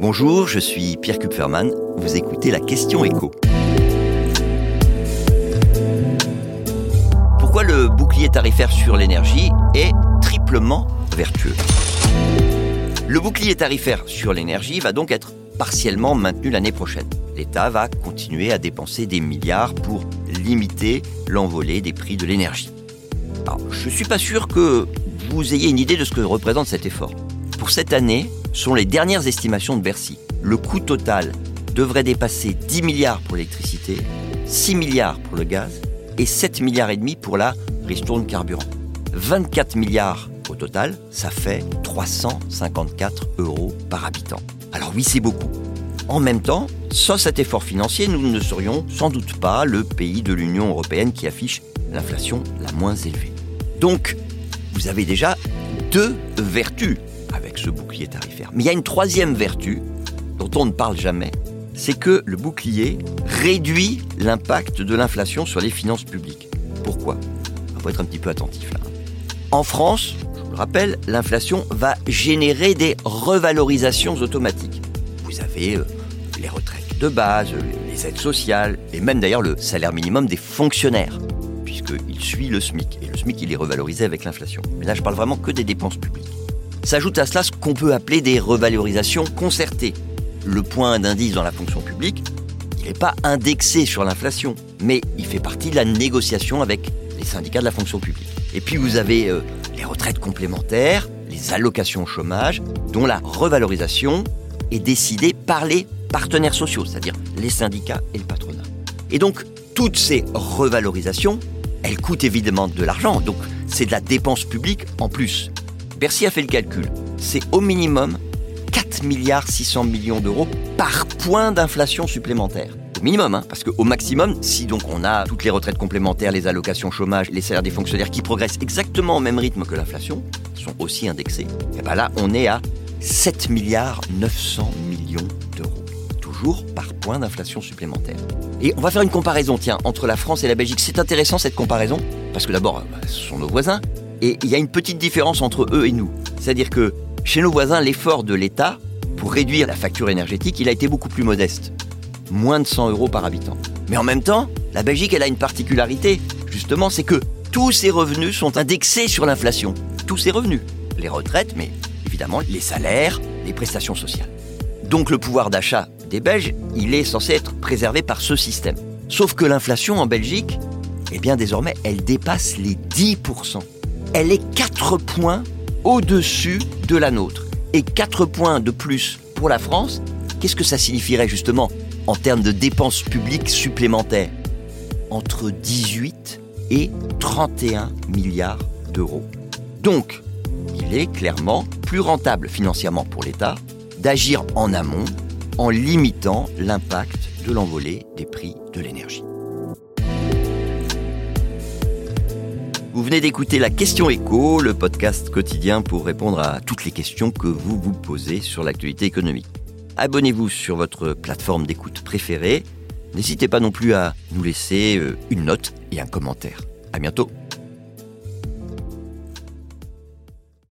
Bonjour, je suis Pierre Kupferman. Vous écoutez la question écho. Pourquoi le bouclier tarifaire sur l'énergie est triplement vertueux? Le bouclier tarifaire sur l'énergie va donc être partiellement maintenu l'année prochaine. L'État va continuer à dépenser des milliards pour limiter l'envolée des prix de l'énergie. je ne suis pas sûr que vous ayez une idée de ce que représente cet effort. Pour cette année, sont les dernières estimations de Bercy. Le coût total devrait dépasser 10 milliards pour l'électricité, 6 milliards pour le gaz et 7 milliards et demi pour la ristourne carburant. 24 milliards au total, ça fait 354 euros par habitant. Alors oui, c'est beaucoup. En même temps, sans cet effort financier, nous ne serions sans doute pas le pays de l'Union européenne qui affiche l'inflation la moins élevée. Donc, vous avez déjà deux vertus avec ce bouclier tarifaire. Mais il y a une troisième vertu dont on ne parle jamais, c'est que le bouclier réduit l'impact de l'inflation sur les finances publiques. Pourquoi? Il faut être un petit peu attentif là. En France, je vous le rappelle, l'inflation va générer des revalorisations automatiques. Vous avez euh, les retraites de base, les aides sociales, et même d'ailleurs le salaire minimum des fonctionnaires, puisqu'il suit le SMIC. Et le SMIC, il est revalorisé avec l'inflation. Mais là, je parle vraiment que des dépenses publiques. S'ajoute à cela ce qu'on peut appeler des revalorisations concertées. Le point d'indice dans la fonction publique, il n'est pas indexé sur l'inflation, mais il fait partie de la négociation avec les syndicats de la fonction publique. Et puis vous avez euh, les retraites complémentaires, les allocations au chômage, dont la revalorisation est décidée par les partenaires sociaux, c'est-à-dire les syndicats et le patronat. Et donc, toutes ces revalorisations, elles coûtent évidemment de l'argent, donc c'est de la dépense publique en plus. Bercy a fait le calcul. C'est au minimum 4 milliards 600 millions d'euros par point d'inflation supplémentaire. Au minimum, hein, parce qu'au maximum, si donc on a toutes les retraites complémentaires, les allocations chômage, les salaires des fonctionnaires qui progressent exactement au même rythme que l'inflation, sont aussi indexés, et bien là on est à 7 milliards 900 millions d'euros. Toujours par point d'inflation supplémentaire. Et on va faire une comparaison, tiens, entre la France et la Belgique. C'est intéressant cette comparaison, parce que d'abord, bah, ce sont nos voisins, et il y a une petite différence entre eux et nous. C'est-à-dire que chez nos voisins, l'effort de l'État pour réduire la facture énergétique, il a été beaucoup plus modeste. Moins de 100 euros par habitant. Mais en même temps, la Belgique, elle a une particularité, justement, c'est que tous ses revenus sont indexés sur l'inflation. Tous ses revenus. Les retraites, mais évidemment les salaires, les prestations sociales. Donc le pouvoir d'achat des Belges, il est censé être préservé par ce système. Sauf que l'inflation en Belgique, eh bien désormais, elle dépasse les 10% elle est 4 points au-dessus de la nôtre. Et 4 points de plus pour la France, qu'est-ce que ça signifierait justement en termes de dépenses publiques supplémentaires? Entre 18 et 31 milliards d'euros. Donc, il est clairement plus rentable financièrement pour l'État d'agir en amont en limitant l'impact de l'envolée des prix de l'énergie. Vous venez d'écouter la question écho, le podcast quotidien pour répondre à toutes les questions que vous vous posez sur l'actualité économique. Abonnez-vous sur votre plateforme d'écoute préférée. N'hésitez pas non plus à nous laisser euh, une note et un commentaire. À bientôt.